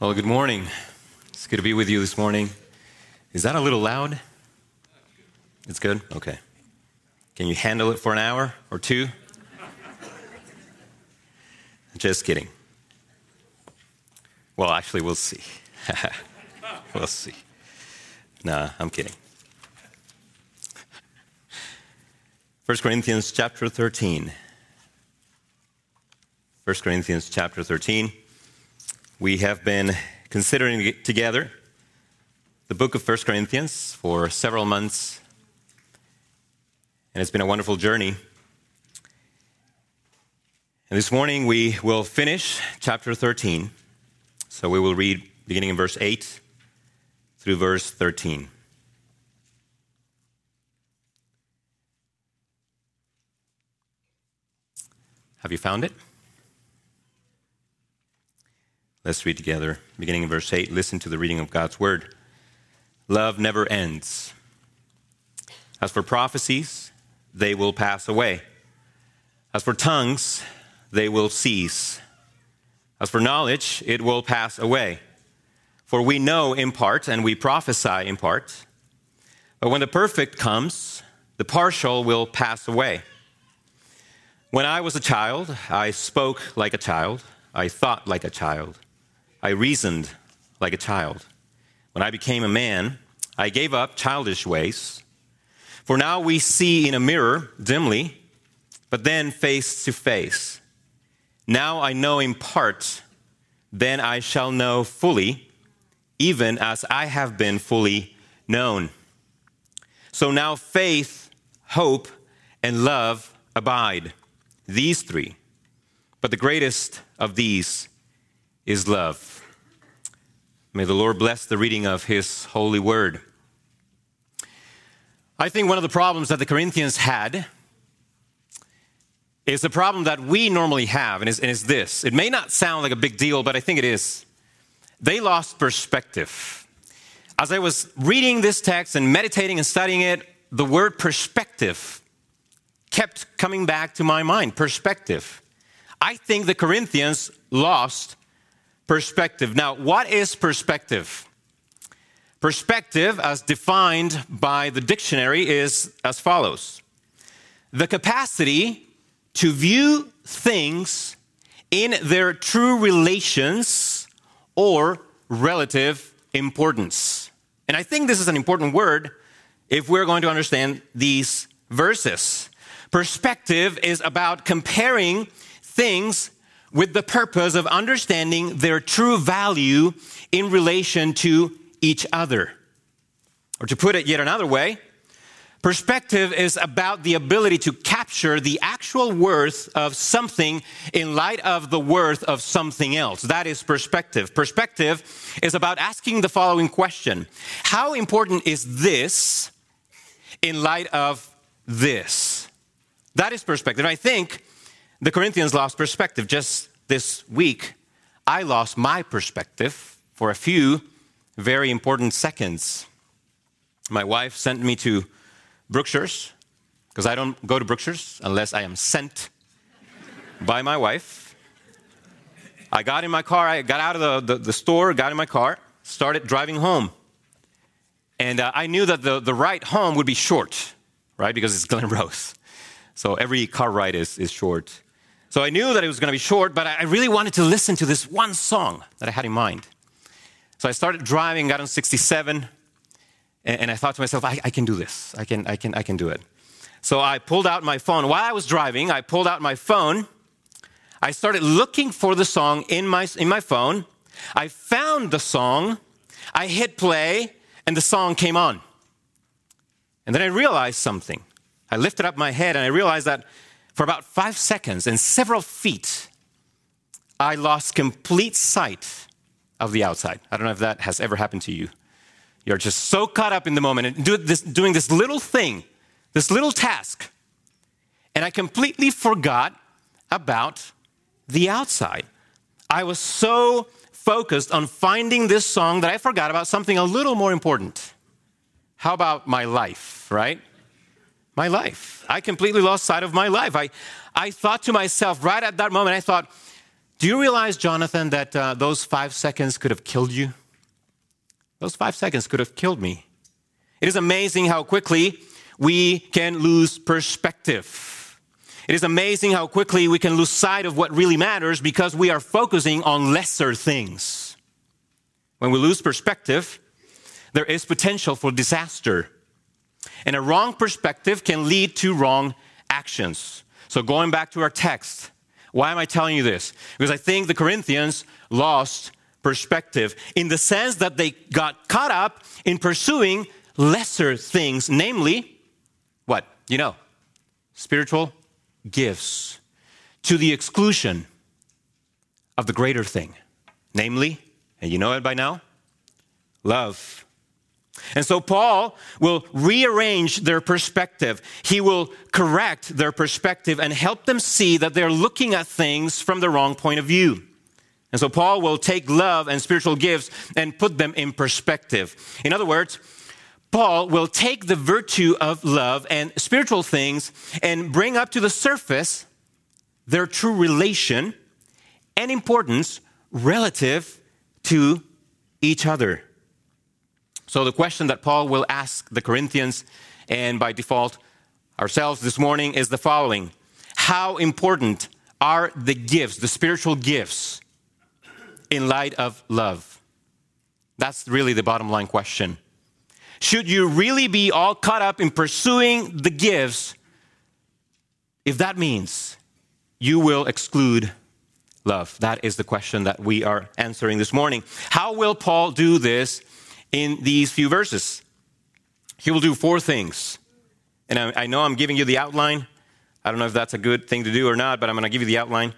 Well, good morning. It's good to be with you this morning. Is that a little loud? It's good? Okay. Can you handle it for an hour or two? Just kidding. Well, actually, we'll see. we'll see. Nah, I'm kidding. 1 Corinthians chapter 13. 1 Corinthians chapter 13. We have been considering together the book of 1 Corinthians for several months, and it's been a wonderful journey. And this morning we will finish chapter 13. So we will read beginning in verse 8 through verse 13. Have you found it? Let's read together, beginning in verse 8. Listen to the reading of God's word. Love never ends. As for prophecies, they will pass away. As for tongues, they will cease. As for knowledge, it will pass away. For we know in part and we prophesy in part. But when the perfect comes, the partial will pass away. When I was a child, I spoke like a child, I thought like a child, I reasoned like a child. When I became a man, I gave up childish ways. For now we see in a mirror dimly, but then face to face. Now I know in part, then I shall know fully, even as I have been fully known. So now faith, hope, and love abide these three. But the greatest of these is love. May the Lord bless the reading of His holy word. I think one of the problems that the Corinthians had is the problem that we normally have, and is, and is this. It may not sound like a big deal, but I think it is. They lost perspective. As I was reading this text and meditating and studying it, the word perspective kept coming back to my mind perspective. I think the Corinthians lost perspective. Now, what is perspective? Perspective, as defined by the dictionary, is as follows the capacity to view things in their true relations or relative importance. And I think this is an important word if we're going to understand these verses. Perspective is about comparing things with the purpose of understanding their true value in relation to each other. Or to put it yet another way, perspective is about the ability to capture the actual worth of something in light of the worth of something else. That is perspective. Perspective is about asking the following question How important is this in light of this? That is perspective. I think the Corinthians lost perspective. Just this week, I lost my perspective for a few very important seconds. My wife sent me to Brookshire's because I don't go to Brookshire's unless I am sent by my wife. I got in my car, I got out of the, the, the store, got in my car, started driving home. And uh, I knew that the, the ride home would be short, right? Because it's Glen Rose. So every car ride is, is short. So I knew that it was going to be short, but I really wanted to listen to this one song that I had in mind. So I started driving, got on 67, and, I thought to myself, I, I, can do this. I can, I, can, I can do it. So I pulled out my phone. While I was driving, I pulled out my phone. I started looking for the song in my, in my phone. I found the song. I hit play, and the song came on. And then I realized something. I lifted up my head and I realized that for about five seconds and several feet, I lost complete sight of the outside. I don't know if that has ever happened to you. You're just so caught up in the moment and do this, doing this little thing, this little task, and I completely forgot about the outside. I was so focused on finding this song that I forgot about something a little more important. How about my life, right? My life. I completely lost sight of my life. I, I thought to myself right at that moment, I thought, Do you realize, Jonathan, that uh, those five seconds could have killed you? Those five seconds could have killed me. It is amazing how quickly we can lose perspective. It is amazing how quickly we can lose sight of what really matters because we are focusing on lesser things. When we lose perspective, there is potential for disaster. And a wrong perspective can lead to wrong actions. So, going back to our text, why am I telling you this? Because I think the Corinthians lost perspective in the sense that they got caught up in pursuing lesser things, namely, what? You know, spiritual gifts, to the exclusion of the greater thing, namely, and you know it by now, love. And so Paul will rearrange their perspective. He will correct their perspective and help them see that they're looking at things from the wrong point of view. And so Paul will take love and spiritual gifts and put them in perspective. In other words, Paul will take the virtue of love and spiritual things and bring up to the surface their true relation and importance relative to each other. So, the question that Paul will ask the Corinthians and by default ourselves this morning is the following How important are the gifts, the spiritual gifts, in light of love? That's really the bottom line question. Should you really be all caught up in pursuing the gifts if that means you will exclude love? That is the question that we are answering this morning. How will Paul do this in these few verses. He will do four things. And I, I know I'm giving you the outline. I don't know if that's a good thing to do or not, but I'm going to give you the outline.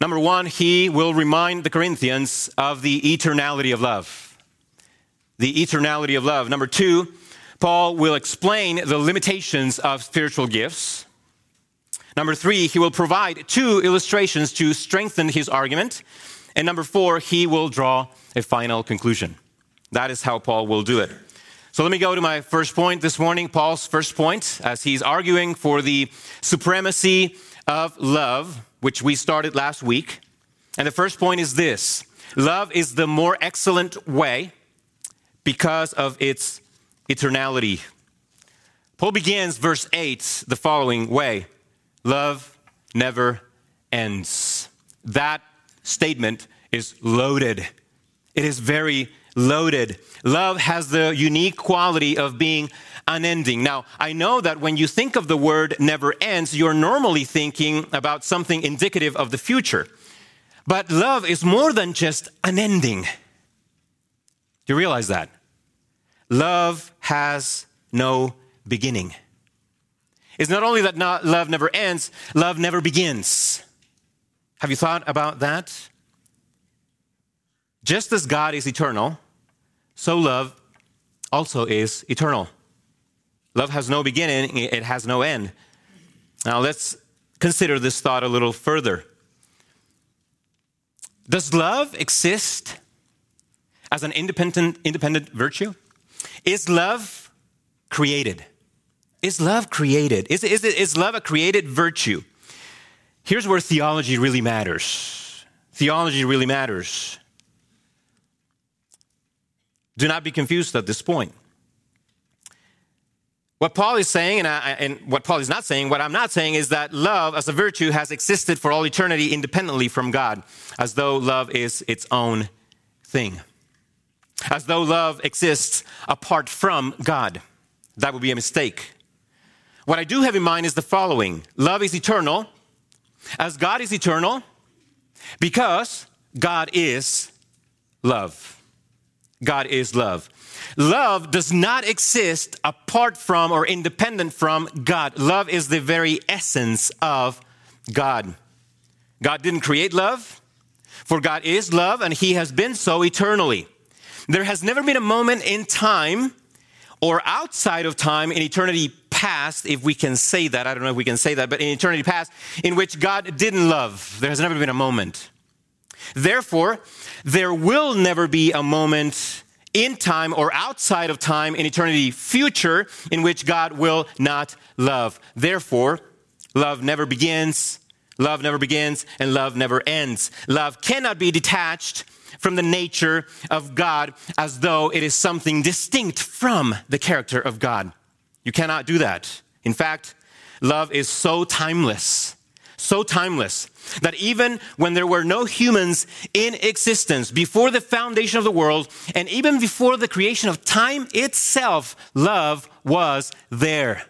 Number one, he will remind the Corinthians of the eternality of love. The eternality of love. Number two, Paul will explain the limitations of spiritual gifts. Number three, he will provide two illustrations to strengthen his argument. And number four, he will draw a final conclusion. That is how Paul will do it. So let me go to my first point this morning, Paul's first point, as he's arguing for the supremacy of love, which we started last week. And the first point is this love is the more excellent way because of its eternality. Paul begins verse 8 the following way Love never ends. That statement is loaded, it is very loaded. Love has the unique quality of being unending. Now, I know that when you think of the word never ends, you're normally thinking about something indicative of the future. But love is more than just unending. Do you realize that? Love has no beginning. It's not only that not, love never ends, love never begins. Have you thought about that? Just as God is eternal, so love also is eternal. Love has no beginning, it has no end. Now let's consider this thought a little further. Does love exist as an independent, independent virtue? Is love created? Is love created? Is, is, is love a created virtue? Here's where theology really matters. Theology really matters. Do not be confused at this point. What Paul is saying, and, I, and, what Paul is not saying, what I'm not saying is that love as a virtue has existed for all eternity independently from God, as though love is its own thing, as though love exists apart from God. That would be a mistake. What I do have in mind is the following love is eternal, as God is eternal, because God is love. God is love. Love does not exist apart from or independent from God. Love is the very essence of God. God didn't create love, for God is love, and He has been so eternally. There has never been a moment in time or outside of time in eternity past, if we can say that. I don't know if we can say that, but in eternity past, in which God didn't love. There has never been a moment. Therefore, there will never be a moment in time or outside of time in eternity future in which God will not love. Therefore, love never begins, Love never begins and love never ends. Love cannot be detached from the nature of God as though it is something distinct from the character of God. You cannot do that. In fact, love is so timeless, so timeless, that even when there were no humans in existence before the foundation of the world, and even before the creation of time itself, love was there.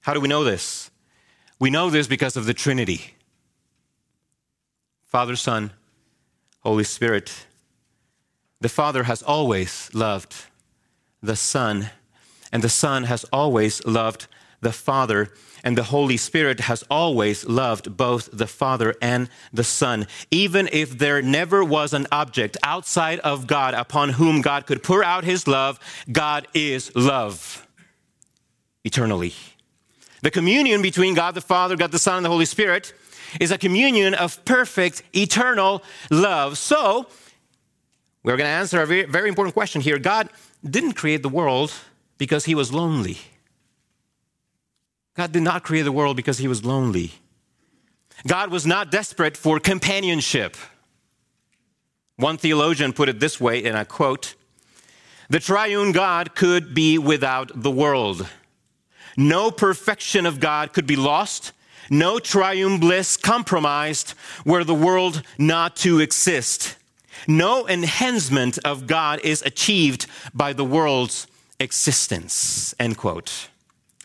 How do we know this? We know this because of the Trinity Father, Son, Holy Spirit. The Father has always loved the Son, and the Son has always loved the Father, and the Holy Spirit has always loved both the Father and the Son. Even if there never was an object outside of God upon whom God could pour out his love, God is love eternally. The communion between God the Father, God the Son, and the Holy Spirit is a communion of perfect, eternal love. So, we're going to answer a very, very important question here. God didn't create the world because he was lonely. God did not create the world because he was lonely. God was not desperate for companionship. One theologian put it this way, and I quote The triune God could be without the world. No perfection of God could be lost, no triune bliss compromised were the world not to exist. No enhancement of God is achieved by the world's existence. End quote.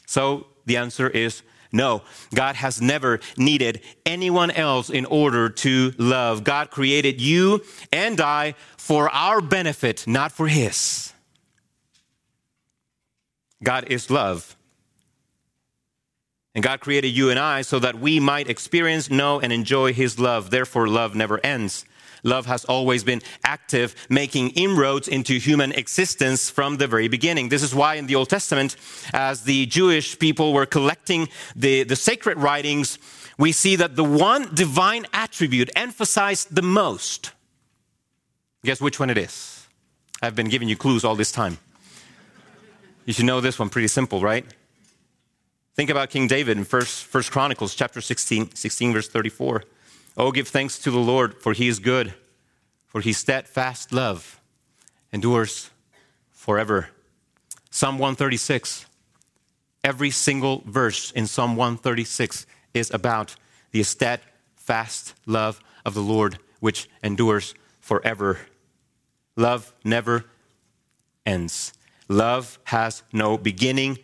So the answer is no. God has never needed anyone else in order to love. God created you and I for our benefit, not for His. God is love. And God created you and I so that we might experience, know, and enjoy His love. Therefore, love never ends. Love has always been active, making inroads into human existence from the very beginning. This is why in the Old Testament, as the Jewish people were collecting the, the sacred writings, we see that the one divine attribute emphasized the most. Guess which one it is? I've been giving you clues all this time. You should know this one, pretty simple, right? Think about King David in First, First Chronicles chapter 16, 16, verse 34. Oh, give thanks to the Lord, for he is good, for his steadfast love endures forever. Psalm 136. Every single verse in Psalm 136 is about the steadfast love of the Lord, which endures forever. Love never ends. Love has no beginning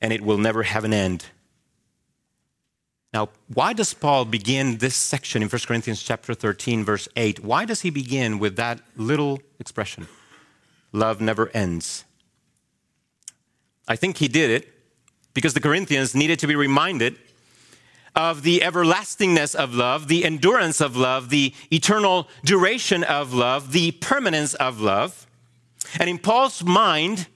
and it will never have an end. Now, why does Paul begin this section in 1 Corinthians chapter 13 verse 8? Why does he begin with that little expression? Love never ends. I think he did it because the Corinthians needed to be reminded of the everlastingness of love, the endurance of love, the eternal duration of love, the permanence of love. And in Paul's mind,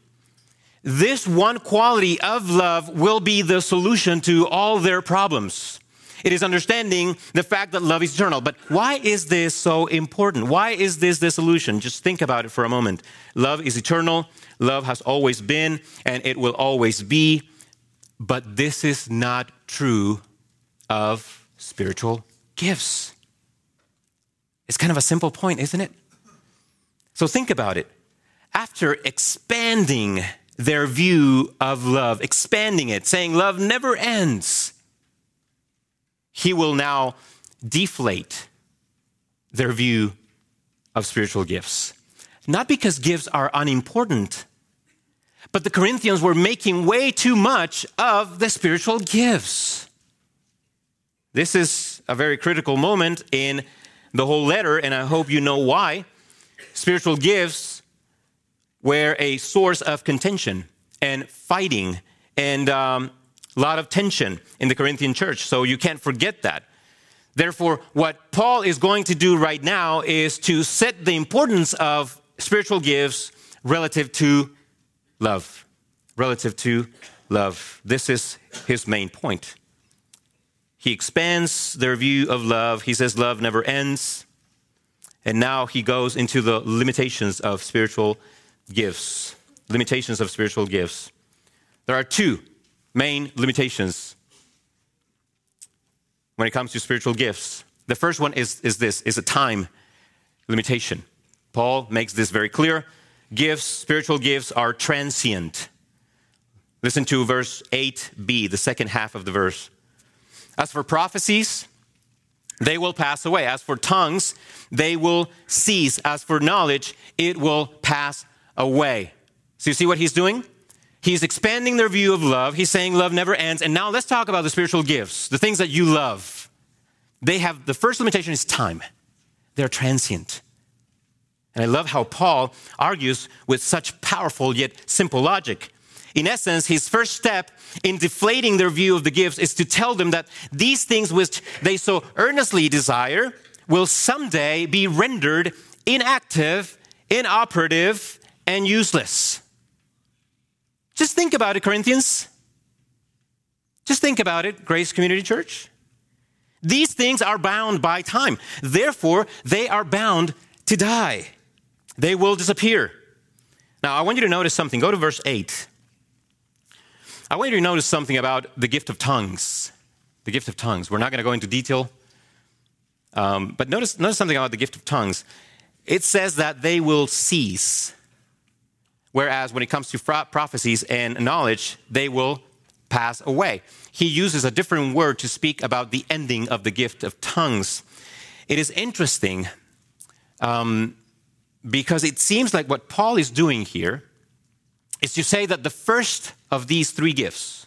this one quality of love will be the solution to all their problems. It is understanding the fact that love is eternal. But why is this so important? Why is this the solution? Just think about it for a moment. Love is eternal, love has always been, and it will always be. But this is not true of spiritual gifts. It's kind of a simple point, isn't it? So think about it. After expanding their view of love, expanding it, saying love never ends, he will now deflate their view of spiritual gifts. Not because gifts are unimportant, but the Corinthians were making way too much of the spiritual gifts. This is a very critical moment in the whole letter, and I hope you know why. Spiritual gifts were a source of contention and fighting and um, a lot of tension in the Corinthian church. So you can't forget that. Therefore, what Paul is going to do right now is to set the importance of spiritual gifts relative to love. Relative to love. This is his main point. He expands their view of love. He says love never ends. And now he goes into the limitations of spiritual gifts, limitations of spiritual gifts. There are two main limitations when it comes to spiritual gifts. The first one is, is this is a time limitation. Paul makes this very clear. Gifts, spiritual gifts are transient. Listen to verse 8b, the second half of the verse. As for prophecies, they will pass away. As for tongues, they will cease. As for knowledge, it will pass away. So you see what he's doing? He's expanding their view of love. He's saying love never ends. And now let's talk about the spiritual gifts, the things that you love. They have the first limitation is time. They're transient. And I love how Paul argues with such powerful yet simple logic. In essence, his first step in deflating their view of the gifts is to tell them that these things which they so earnestly desire will someday be rendered inactive, inoperative, and useless. Just think about it, Corinthians. Just think about it, Grace Community Church. These things are bound by time. Therefore, they are bound to die. They will disappear. Now, I want you to notice something. Go to verse 8. I want you to notice something about the gift of tongues. The gift of tongues. We're not going to go into detail, um, but notice, notice something about the gift of tongues. It says that they will cease, whereas when it comes to prophecies and knowledge, they will pass away. He uses a different word to speak about the ending of the gift of tongues. It is interesting um, because it seems like what Paul is doing here is to say that the first of these three gifts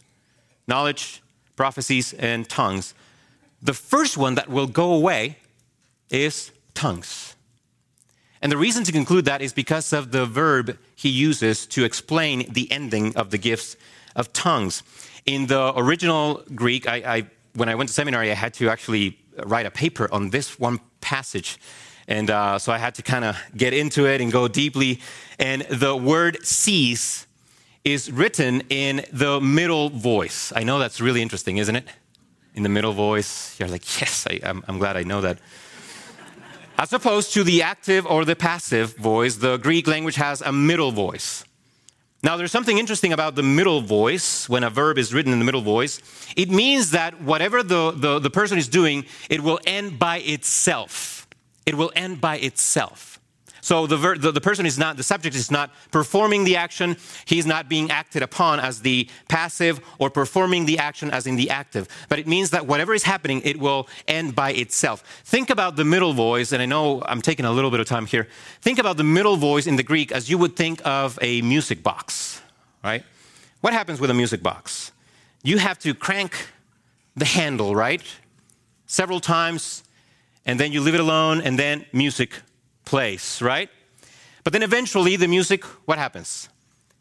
knowledge, prophecies, and tongues the first one that will go away is tongues. And the reason to conclude that is because of the verb he uses to explain the ending of the gifts of tongues. In the original Greek, I, I, when I went to seminary, I had to actually write a paper on this one passage. And uh, so I had to kind of get into it and go deeply. And the word cease is written in the middle voice. I know that's really interesting, isn't it? In the middle voice. You're like, yes, I, I'm glad I know that. As opposed to the active or the passive voice, the Greek language has a middle voice. Now, there's something interesting about the middle voice when a verb is written in the middle voice. It means that whatever the, the, the person is doing, it will end by itself. It will end by itself. So the, ver- the, the, person is not, the subject is not performing the action. He's not being acted upon as the passive or performing the action as in the active. But it means that whatever is happening, it will end by itself. Think about the middle voice, and I know I'm taking a little bit of time here. Think about the middle voice in the Greek as you would think of a music box, right? What happens with a music box? You have to crank the handle, right? Several times, and then you leave it alone, and then music place, right? But then eventually the music, what happens?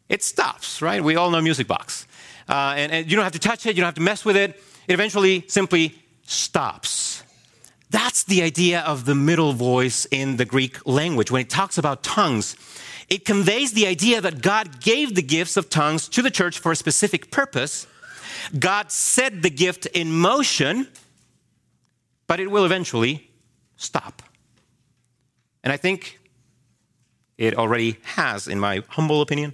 It stops, right? We all know music box. Uh, and, and you don't have to touch it, you don't have to mess with it. It eventually simply stops. That's the idea of the middle voice in the Greek language. When it talks about tongues, it conveys the idea that God gave the gifts of tongues to the church for a specific purpose. God set the gift in motion, but it will eventually stop. And I think it already has, in my humble opinion,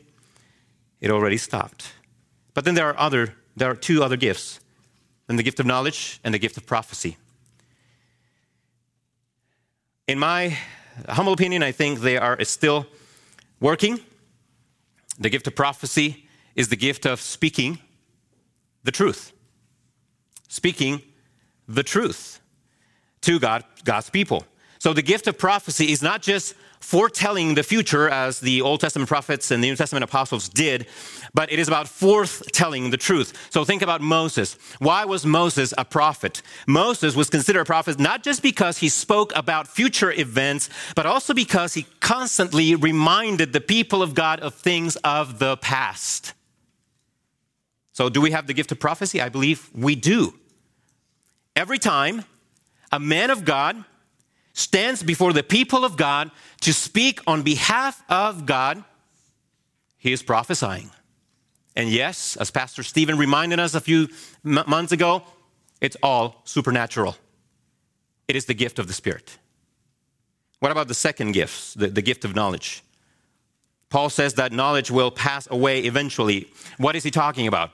it already stopped. But then there are other, there are two other gifts, and the gift of knowledge and the gift of prophecy. In my humble opinion, I think they are still working. The gift of prophecy is the gift of speaking the truth. Speaking the truth to God, God's people. So the gift of prophecy is not just foretelling the future as the Old Testament prophets and the New Testament apostles did, but it is about foretelling the truth. So think about Moses. Why was Moses a prophet? Moses was considered a prophet not just because he spoke about future events, but also because he constantly reminded the people of God of things of the past. So, do we have the gift of prophecy? I believe we do. Every time a man of God stands before the people of God to speak on behalf of God, he is prophesying. And yes, as Pastor Stephen reminded us a few m- months ago, it's all supernatural. It is the gift of the Spirit. What about the second gift, the, the gift of knowledge? Paul says that knowledge will pass away eventually. What is he talking about?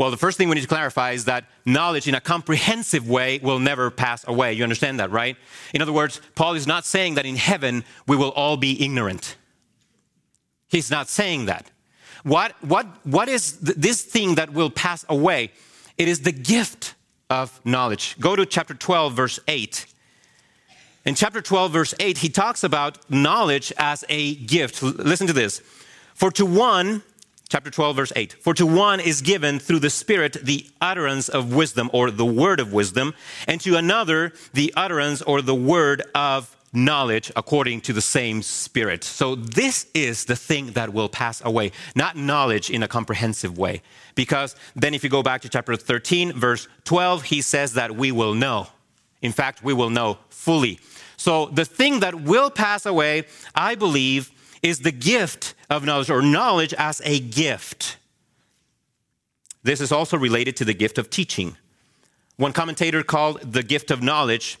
Well, the first thing we need to clarify is that knowledge in a comprehensive way will never pass away. You understand that, right? In other words, Paul is not saying that in heaven we will all be ignorant. He's not saying that. What, what, what is th- this thing that will pass away? It is the gift of knowledge. Go to chapter 12, verse 8. In chapter 12, verse 8, he talks about knowledge as a gift. L- listen to this. For to one, chapter 12, verse 8, for to one is given through the Spirit the utterance of wisdom or the word of wisdom, and to another the utterance or the word of knowledge according to the same Spirit. So, this is the thing that will pass away, not knowledge in a comprehensive way. Because then, if you go back to chapter 13, verse 12, he says that we will know. In fact, we will know fully. So, the thing that will pass away, I believe, is the gift of knowledge or knowledge as a gift. This is also related to the gift of teaching. One commentator called the gift of knowledge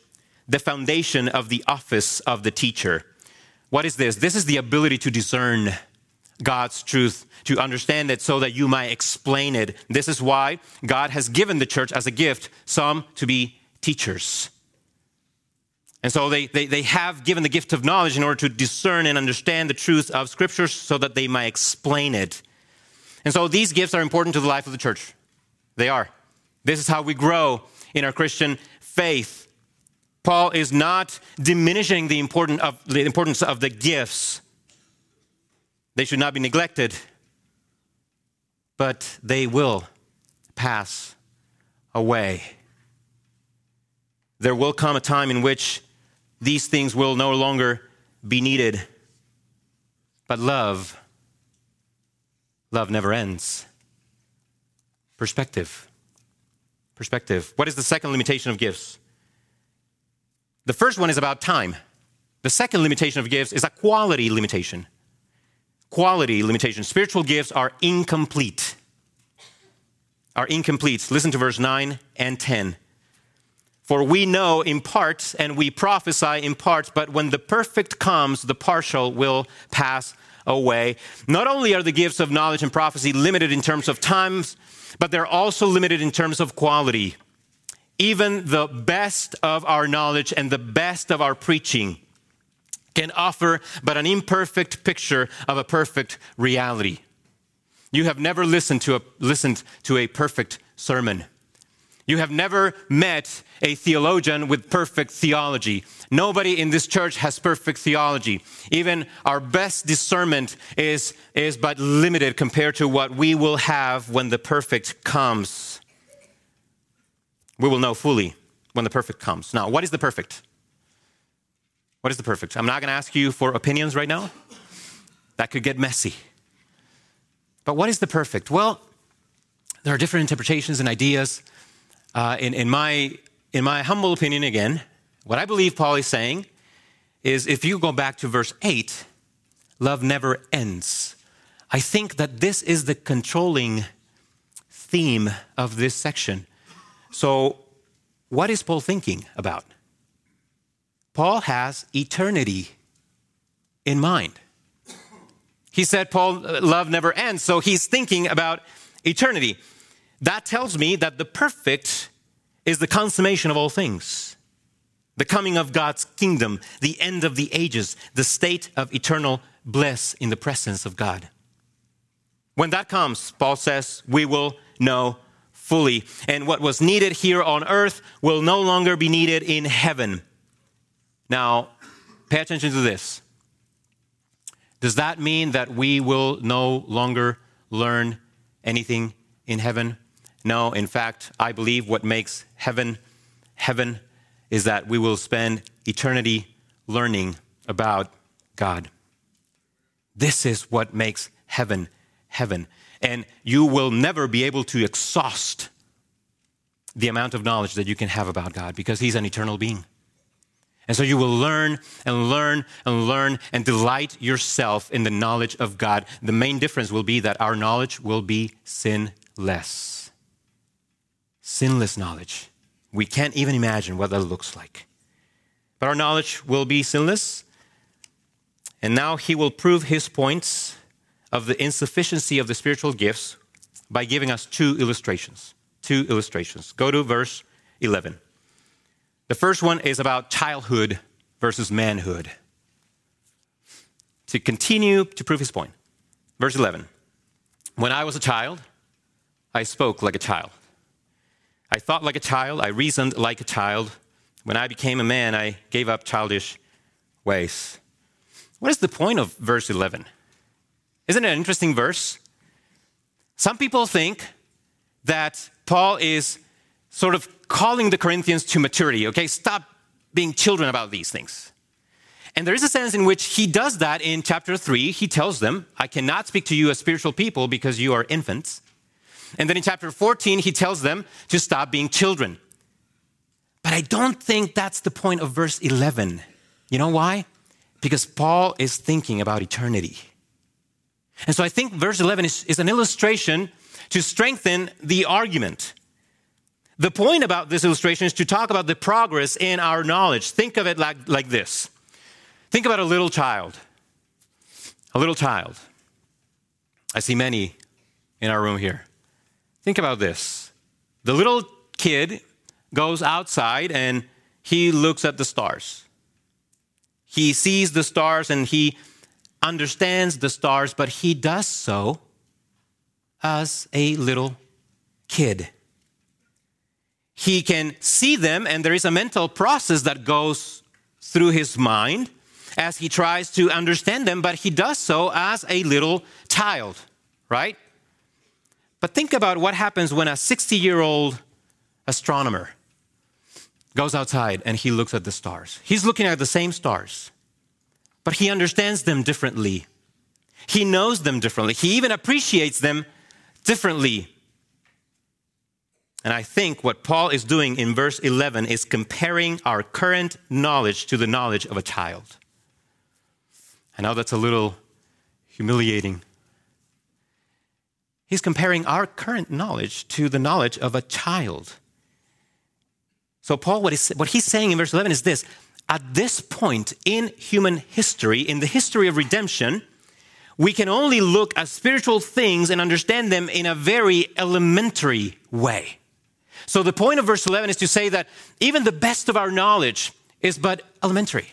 the foundation of the office of the teacher. What is this? This is the ability to discern God's truth, to understand it so that you might explain it. This is why God has given the church as a gift some to be teachers. And so they, they, they have given the gift of knowledge in order to discern and understand the truth of scriptures so that they might explain it. And so these gifts are important to the life of the church. They are. This is how we grow in our Christian faith. Paul is not diminishing the, important of, the importance of the gifts. They should not be neglected, but they will pass away. There will come a time in which these things will no longer be needed. But love, love never ends. Perspective. Perspective. What is the second limitation of gifts? The first one is about time. The second limitation of gifts is a quality limitation. Quality limitation. Spiritual gifts are incomplete. Are incomplete. Listen to verse 9 and 10. For we know in parts and we prophesy in parts, but when the perfect comes, the partial will pass away. Not only are the gifts of knowledge and prophecy limited in terms of times, but they're also limited in terms of quality. Even the best of our knowledge and the best of our preaching can offer but an imperfect picture of a perfect reality. You have never listened to a, listened to a perfect sermon. You have never met a theologian with perfect theology. Nobody in this church has perfect theology. Even our best discernment is, is but limited compared to what we will have when the perfect comes. We will know fully when the perfect comes. Now, what is the perfect? What is the perfect? I'm not going to ask you for opinions right now. That could get messy. But what is the perfect? Well, there are different interpretations and ideas. Uh, in, in, my, in my humble opinion, again, what I believe Paul is saying is if you go back to verse 8, love never ends. I think that this is the controlling theme of this section. So, what is Paul thinking about? Paul has eternity in mind. He said, Paul, love never ends. So he's thinking about eternity. That tells me that the perfect is the consummation of all things, the coming of God's kingdom, the end of the ages, the state of eternal bliss in the presence of God. When that comes, Paul says, we will know fully. And what was needed here on earth will no longer be needed in heaven. Now, pay attention to this. Does that mean that we will no longer learn anything in heaven? No, in fact, I believe what makes heaven heaven is that we will spend eternity learning about God. This is what makes heaven heaven. And you will never be able to exhaust the amount of knowledge that you can have about God because He's an eternal being. And so you will learn and learn and learn and delight yourself in the knowledge of God. The main difference will be that our knowledge will be sinless sinless knowledge. We can't even imagine what that looks like. But our knowledge will be sinless. And now he will prove his points of the insufficiency of the spiritual gifts by giving us two illustrations. Two illustrations. Go to verse 11. The first one is about childhood versus manhood. To continue to prove his point. Verse 11. When I was a child, I spoke like a child. I thought like a child. I reasoned like a child. When I became a man, I gave up childish ways. What is the point of verse 11? Isn't it an interesting verse? Some people think that Paul is sort of calling the Corinthians to maturity, okay? Stop being children about these things. And there is a sense in which he does that in chapter 3. He tells them, I cannot speak to you as spiritual people because you are infants. And then in chapter 14, he tells them to stop being children. But I don't think that's the point of verse 11. You know why? Because Paul is thinking about eternity. And so I think verse 11 is, is an illustration to strengthen the argument. The point about this illustration is to talk about the progress in our knowledge. Think of it like, like this Think about a little child. A little child. I see many in our room here. Think about this. The little kid goes outside and he looks at the stars. He sees the stars and he understands the stars, but he does so as a little kid. He can see them, and there is a mental process that goes through his mind as he tries to understand them, but he does so as a little child, right? But think about what happens when a 60 year old astronomer goes outside and he looks at the stars. He's looking at the same stars, but he understands them differently. He knows them differently. He even appreciates them differently. And I think what Paul is doing in verse 11 is comparing our current knowledge to the knowledge of a child. I know that's a little humiliating. He's comparing our current knowledge to the knowledge of a child. So, Paul, what, is, what he's saying in verse 11 is this At this point in human history, in the history of redemption, we can only look at spiritual things and understand them in a very elementary way. So, the point of verse 11 is to say that even the best of our knowledge is but elementary.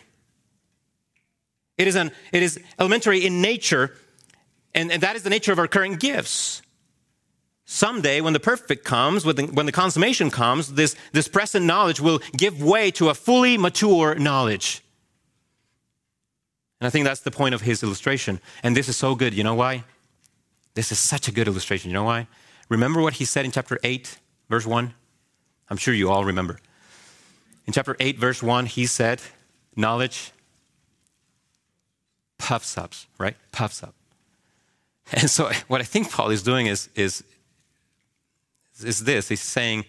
It is, an, it is elementary in nature, and, and that is the nature of our current gifts. Someday, when the perfect comes, when the, when the consummation comes, this, this present knowledge will give way to a fully mature knowledge. And I think that's the point of his illustration. And this is so good. You know why? This is such a good illustration. You know why? Remember what he said in chapter 8, verse 1? I'm sure you all remember. In chapter 8, verse 1, he said, Knowledge puffs up, right? Puffs up. And so what I think Paul is doing is, is, is this. He's saying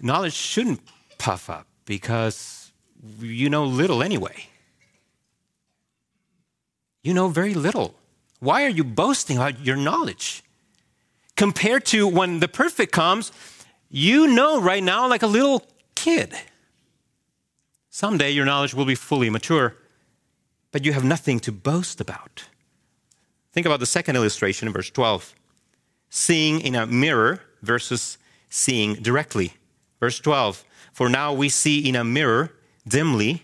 knowledge shouldn't puff up because you know little anyway. You know very little. Why are you boasting about your knowledge? Compared to when the perfect comes, you know right now like a little kid. Someday your knowledge will be fully mature but you have nothing to boast about. Think about the second illustration in verse 12 seeing in a mirror versus seeing directly. Verse 12 For now we see in a mirror dimly,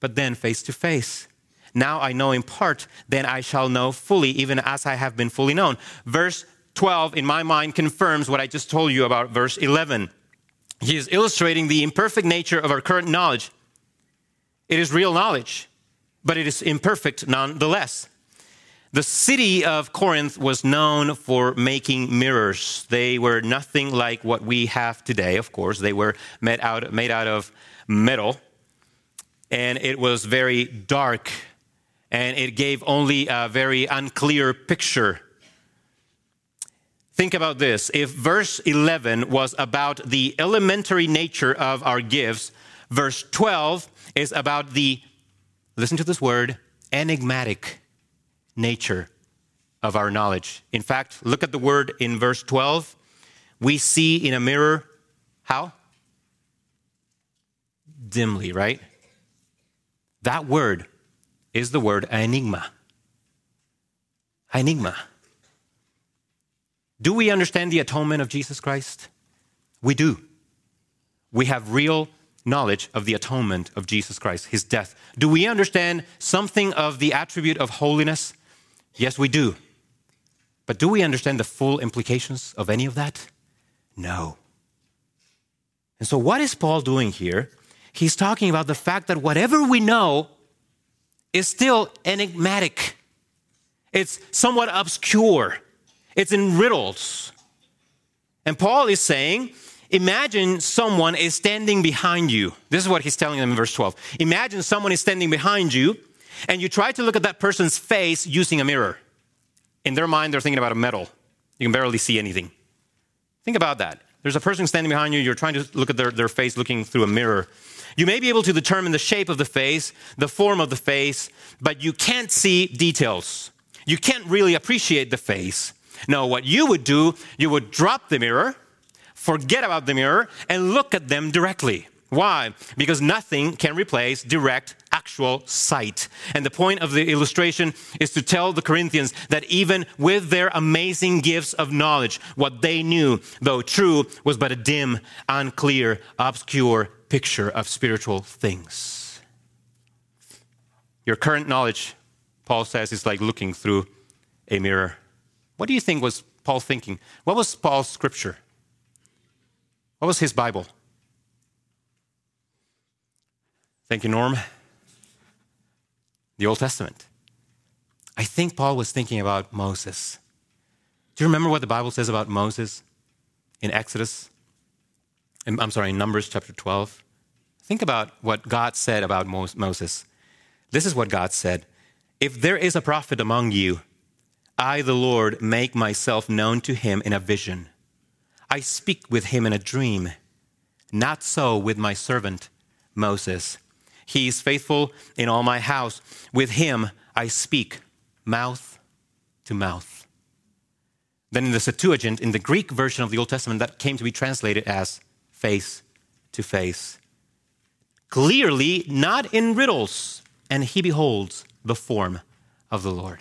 but then face to face. Now I know in part, then I shall know fully, even as I have been fully known. Verse 12, in my mind, confirms what I just told you about verse 11. He is illustrating the imperfect nature of our current knowledge. It is real knowledge but it is imperfect nonetheless. The city of Corinth was known for making mirrors. They were nothing like what we have today, of course. They were made out, made out of metal, and it was very dark, and it gave only a very unclear picture. Think about this. If verse 11 was about the elementary nature of our gifts, verse 12 is about the listen to this word, enigmatic nature of our knowledge. In fact, look at the word in verse 12. We see in a mirror, how? Dimly, right? That word is the word enigma. Enigma. Do we understand the atonement of Jesus Christ? We do. We have real knowledge of the atonement of Jesus Christ, his death. Do we understand something of the attribute of holiness? Yes, we do. But do we understand the full implications of any of that? No. And so, what is Paul doing here? He's talking about the fact that whatever we know is still enigmatic, it's somewhat obscure, it's in riddles. And Paul is saying, Imagine someone is standing behind you. This is what he's telling them in verse 12. Imagine someone is standing behind you, and you try to look at that person's face using a mirror. In their mind, they're thinking about a metal. You can barely see anything. Think about that. There's a person standing behind you, you're trying to look at their, their face looking through a mirror. You may be able to determine the shape of the face, the form of the face, but you can't see details. You can't really appreciate the face. No, what you would do, you would drop the mirror, forget about the mirror, and look at them directly. Why? Because nothing can replace direct actual sight. And the point of the illustration is to tell the Corinthians that even with their amazing gifts of knowledge, what they knew, though true, was but a dim, unclear, obscure picture of spiritual things. Your current knowledge, Paul says, is like looking through a mirror. What do you think was Paul thinking? What was Paul's scripture? What was his Bible? Thank you, Norm. The Old Testament. I think Paul was thinking about Moses. Do you remember what the Bible says about Moses in Exodus? I'm sorry, in Numbers chapter 12. Think about what God said about Moses. This is what God said If there is a prophet among you, I, the Lord, make myself known to him in a vision. I speak with him in a dream. Not so with my servant Moses. He is faithful in all my house. With him I speak mouth to mouth. Then in the Septuagint, in the Greek version of the Old Testament, that came to be translated as face to face. Clearly, not in riddles. And he beholds the form of the Lord.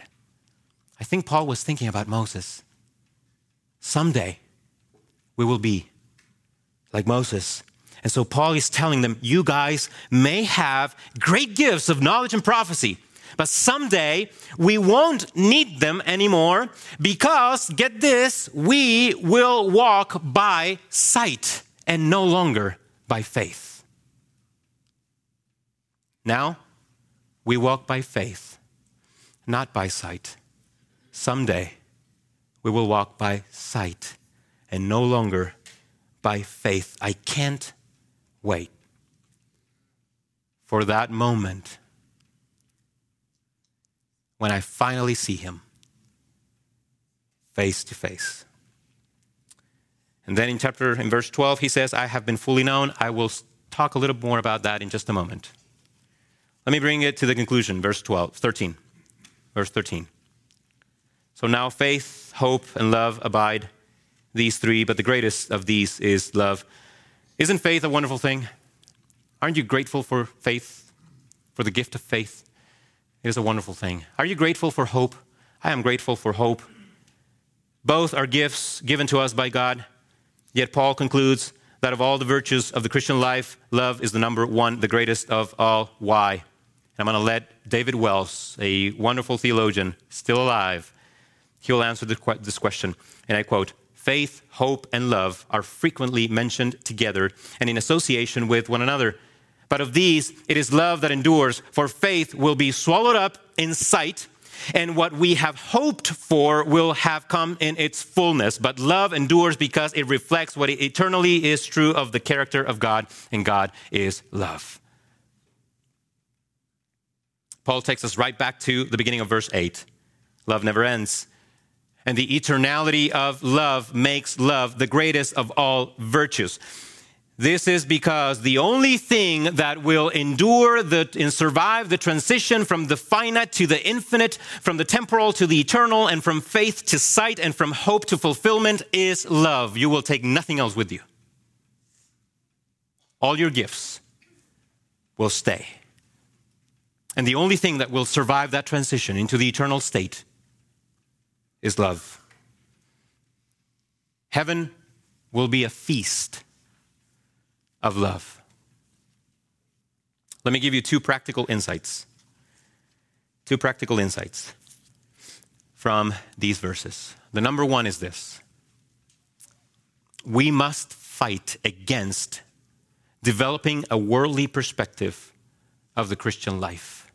I think Paul was thinking about Moses. Someday, we will be like Moses. And so Paul is telling them, you guys may have great gifts of knowledge and prophecy, but someday we won't need them anymore because, get this, we will walk by sight and no longer by faith. Now, we walk by faith, not by sight. Someday, we will walk by sight and no longer by faith. I can't wait for that moment when I finally see him face to face. And then in chapter, in verse 12, he says, I have been fully known. I will talk a little more about that in just a moment. Let me bring it to the conclusion, verse 12, 13. Verse 13. So now faith, hope, and love abide these three, but the greatest of these is love. Isn't faith a wonderful thing? Aren't you grateful for faith, for the gift of faith? It is a wonderful thing. Are you grateful for hope? I am grateful for hope. Both are gifts given to us by God. Yet Paul concludes that of all the virtues of the Christian life, love is the number one, the greatest of all. Why? And I'm going to let David Wells, a wonderful theologian, still alive, he'll answer this question. And I quote faith, hope, and love are frequently mentioned together and in association with one another. But of these, it is love that endures, for faith will be swallowed up in sight, and what we have hoped for will have come in its fullness. But love endures because it reflects what eternally is true of the character of God, and God is love. Paul takes us right back to the beginning of verse 8. Love never ends. And the eternality of love makes love the greatest of all virtues. This is because the only thing that will endure the, and survive the transition from the finite to the infinite, from the temporal to the eternal, and from faith to sight, and from hope to fulfillment is love. You will take nothing else with you. All your gifts will stay. And the only thing that will survive that transition into the eternal state is love. Heaven will be a feast of love. Let me give you two practical insights. Two practical insights from these verses. The number one is this we must fight against developing a worldly perspective of the Christian life.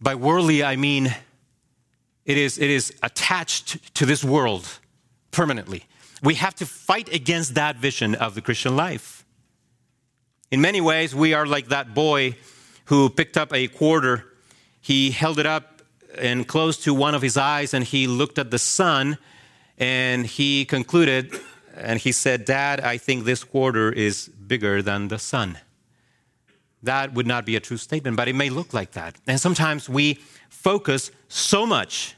By worldly, I mean it is, it is attached to this world permanently. We have to fight against that vision of the Christian life. In many ways, we are like that boy who picked up a quarter. He held it up and close to one of his eyes, and he looked at the sun, and he concluded, and he said, Dad, I think this quarter is bigger than the sun. That would not be a true statement, but it may look like that. And sometimes we focus so much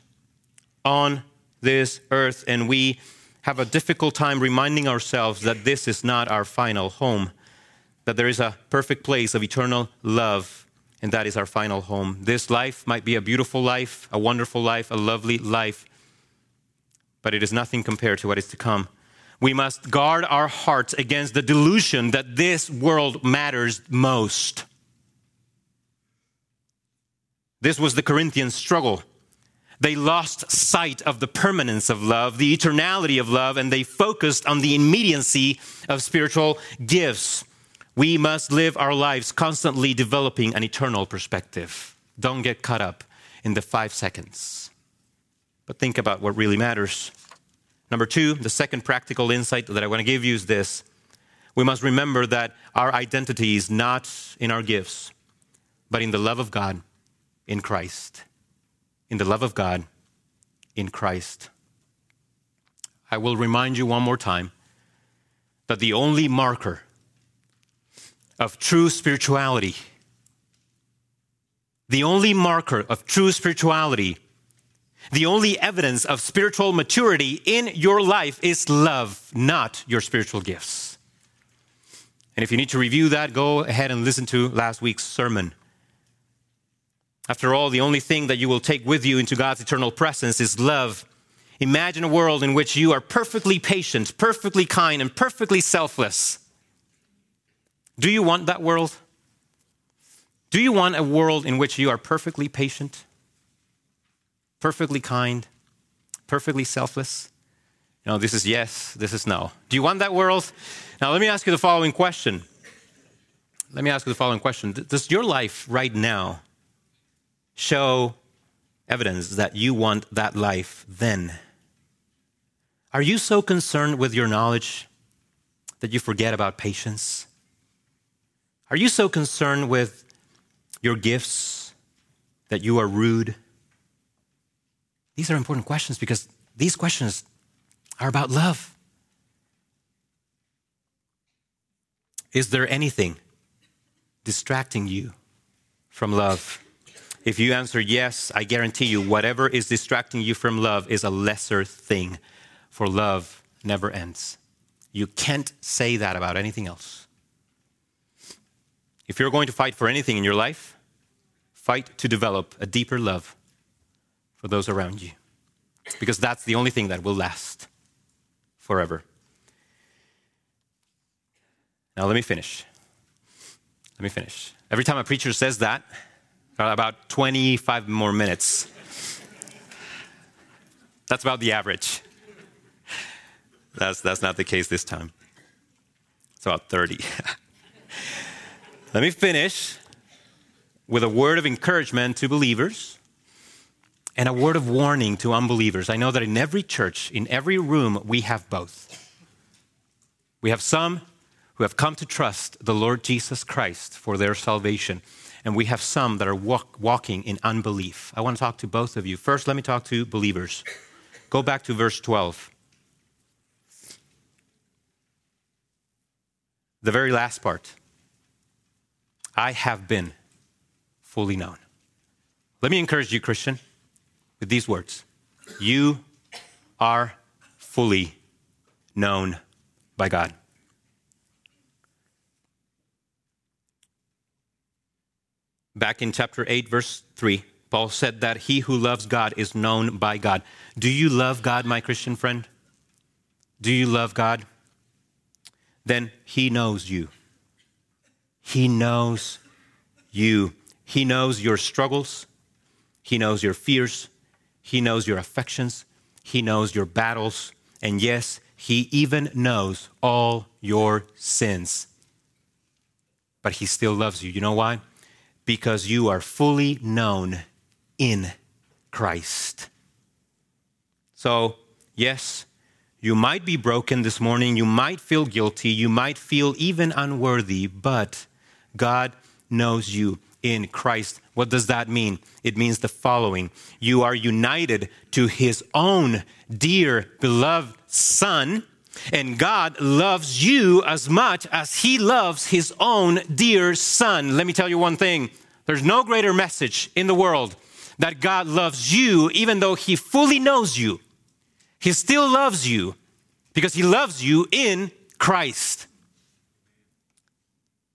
on this earth and we have a difficult time reminding ourselves that this is not our final home, that there is a perfect place of eternal love, and that is our final home. This life might be a beautiful life, a wonderful life, a lovely life, but it is nothing compared to what is to come. We must guard our hearts against the delusion that this world matters most. This was the Corinthian struggle. They lost sight of the permanence of love, the eternality of love, and they focused on the immediacy of spiritual gifts. We must live our lives constantly developing an eternal perspective. Don't get caught up in the five seconds, but think about what really matters. Number two, the second practical insight that I want to give you is this we must remember that our identity is not in our gifts, but in the love of God in Christ. In the love of God in Christ. I will remind you one more time that the only marker of true spirituality, the only marker of true spirituality the only evidence of spiritual maturity in your life is love, not your spiritual gifts. And if you need to review that, go ahead and listen to last week's sermon. After all, the only thing that you will take with you into God's eternal presence is love. Imagine a world in which you are perfectly patient, perfectly kind, and perfectly selfless. Do you want that world? Do you want a world in which you are perfectly patient, perfectly kind, perfectly selfless? No, this is yes, this is no. Do you want that world? Now, let me ask you the following question. Let me ask you the following question Does your life right now show evidence that you want that life then? Are you so concerned with your knowledge that you forget about patience? Are you so concerned with your gifts that you are rude? These are important questions because these questions are about love. Is there anything distracting you from love? If you answer yes, I guarantee you, whatever is distracting you from love is a lesser thing, for love never ends. You can't say that about anything else. If you're going to fight for anything in your life, fight to develop a deeper love for those around you. Because that's the only thing that will last forever. Now, let me finish. Let me finish. Every time a preacher says that, Uh, about 25 more minutes. That's about the average. That's, that's not the case this time. It's about 30. Let me finish with a word of encouragement to believers and a word of warning to unbelievers. I know that in every church, in every room, we have both. We have some who have come to trust the Lord Jesus Christ for their salvation, and we have some that are walk, walking in unbelief. I want to talk to both of you. First, let me talk to believers. Go back to verse 12. The very last part. I have been fully known. Let me encourage you, Christian with these words You are fully known by God. Back in chapter 8, verse 3, Paul said that he who loves God is known by God. Do you love God, my Christian friend? Do you love God? Then He knows you. He knows you. He knows your struggles. He knows your fears. He knows your affections. He knows your battles. And yes, He even knows all your sins. But He still loves you. You know why? Because you are fully known in Christ. So, yes, you might be broken this morning. You might feel guilty. You might feel even unworthy, but God knows you in Christ. What does that mean? It means the following You are united to his own dear, beloved Son, and God loves you as much as he loves his own dear Son. Let me tell you one thing there's no greater message in the world that God loves you, even though he fully knows you. He still loves you because he loves you in Christ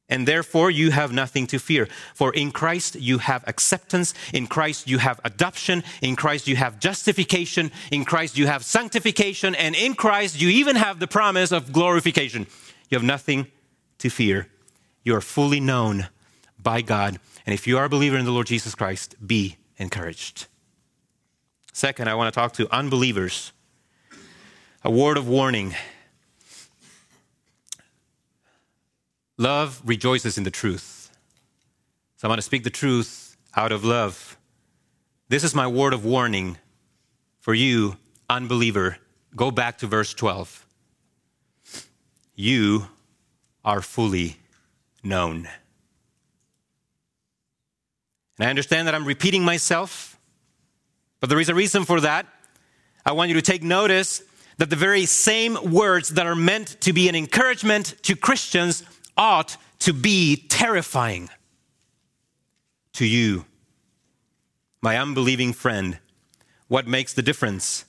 and therefore you have nothing to fear. For in Christ you have acceptance, in Christ you have adoption, in Christ you have justification, in Christ you have sanctification, and in Christ you even have the promise of glorification. You have nothing to fear. You are fully known by God. And if you are a believer in the Lord Jesus Christ, be encouraged. Second, I want to talk to unbelievers. A word of warning Love rejoices in the truth. So I'm going to speak the truth out of love. This is my word of warning for you, unbeliever. Go back to verse 12. You are fully known. And I understand that I'm repeating myself, but there is a reason for that. I want you to take notice that the very same words that are meant to be an encouragement to Christians ought to be terrifying to you, my unbelieving friend. What makes the difference?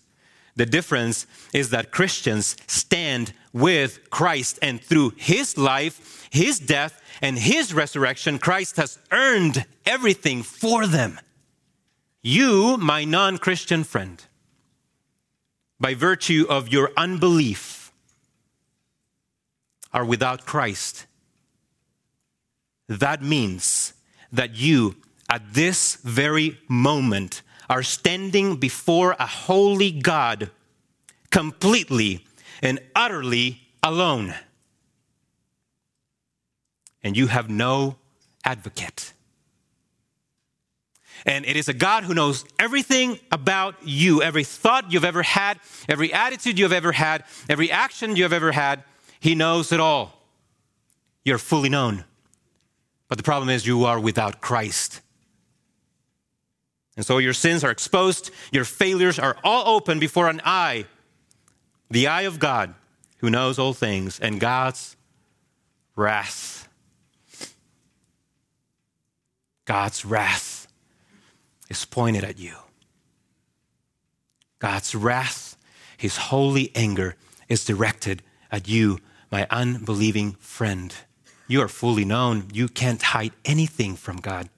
The difference is that Christians stand with Christ, and through his life, his death, and his resurrection, Christ has earned everything for them. You, my non Christian friend, by virtue of your unbelief, are without Christ that means that you, at this very moment, are standing before a holy God completely and utterly alone. And you have no advocate. And it is a God who knows everything about you, every thought you've ever had, every attitude you've ever had, every action you've ever had. He knows it all. You're fully known. But the problem is, you are without Christ. And so your sins are exposed, your failures are all open before an eye, the eye of God, who knows all things, and God's wrath. God's wrath is pointed at you. God's wrath, his holy anger, is directed at you, my unbelieving friend. You are fully known. You can't hide anything from God.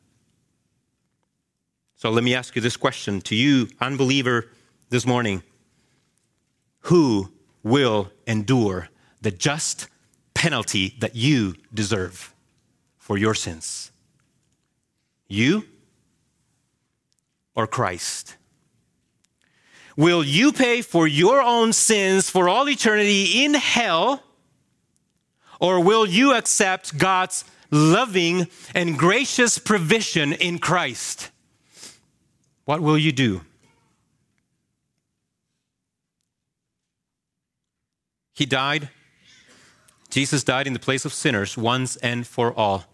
So let me ask you this question to you, unbeliever, this morning Who will endure the just penalty that you deserve for your sins? You or Christ? Will you pay for your own sins for all eternity in hell? Or will you accept God's loving and gracious provision in Christ? What will you do? He died. Jesus died in the place of sinners once and for all.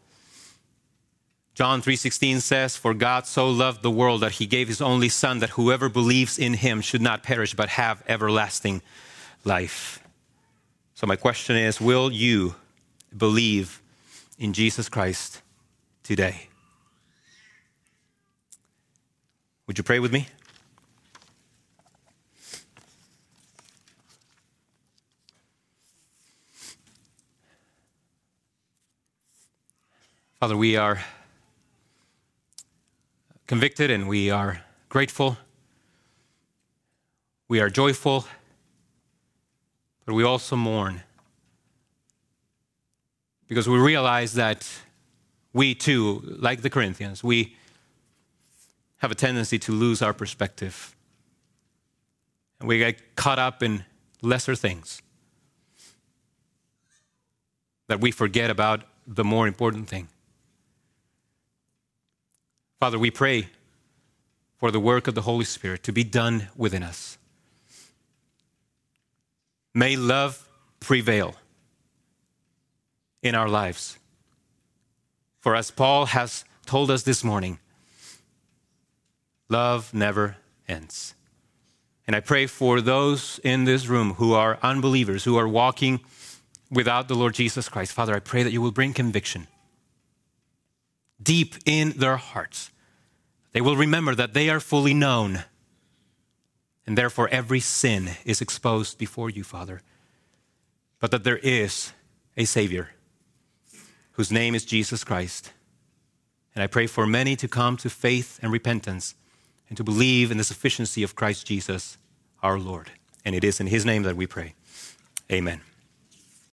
John 3:16 says, "For God so loved the world that he gave his only son that whoever believes in him should not perish but have everlasting life." So, my question is Will you believe in Jesus Christ today? Would you pray with me? Father, we are convicted and we are grateful. We are joyful but we also mourn because we realize that we too, like the Corinthians, we have a tendency to lose our perspective. And we get caught up in lesser things that we forget about the more important thing. Father, we pray for the work of the Holy Spirit to be done within us. May love prevail in our lives. For as Paul has told us this morning, love never ends. And I pray for those in this room who are unbelievers, who are walking without the Lord Jesus Christ. Father, I pray that you will bring conviction deep in their hearts. They will remember that they are fully known, and therefore every sin is exposed before you, Father. But that there is a Savior whose name is Jesus Christ. And I pray for many to come to faith and repentance and to believe in the sufficiency of Christ Jesus our Lord. And it is in his name that we pray. Amen.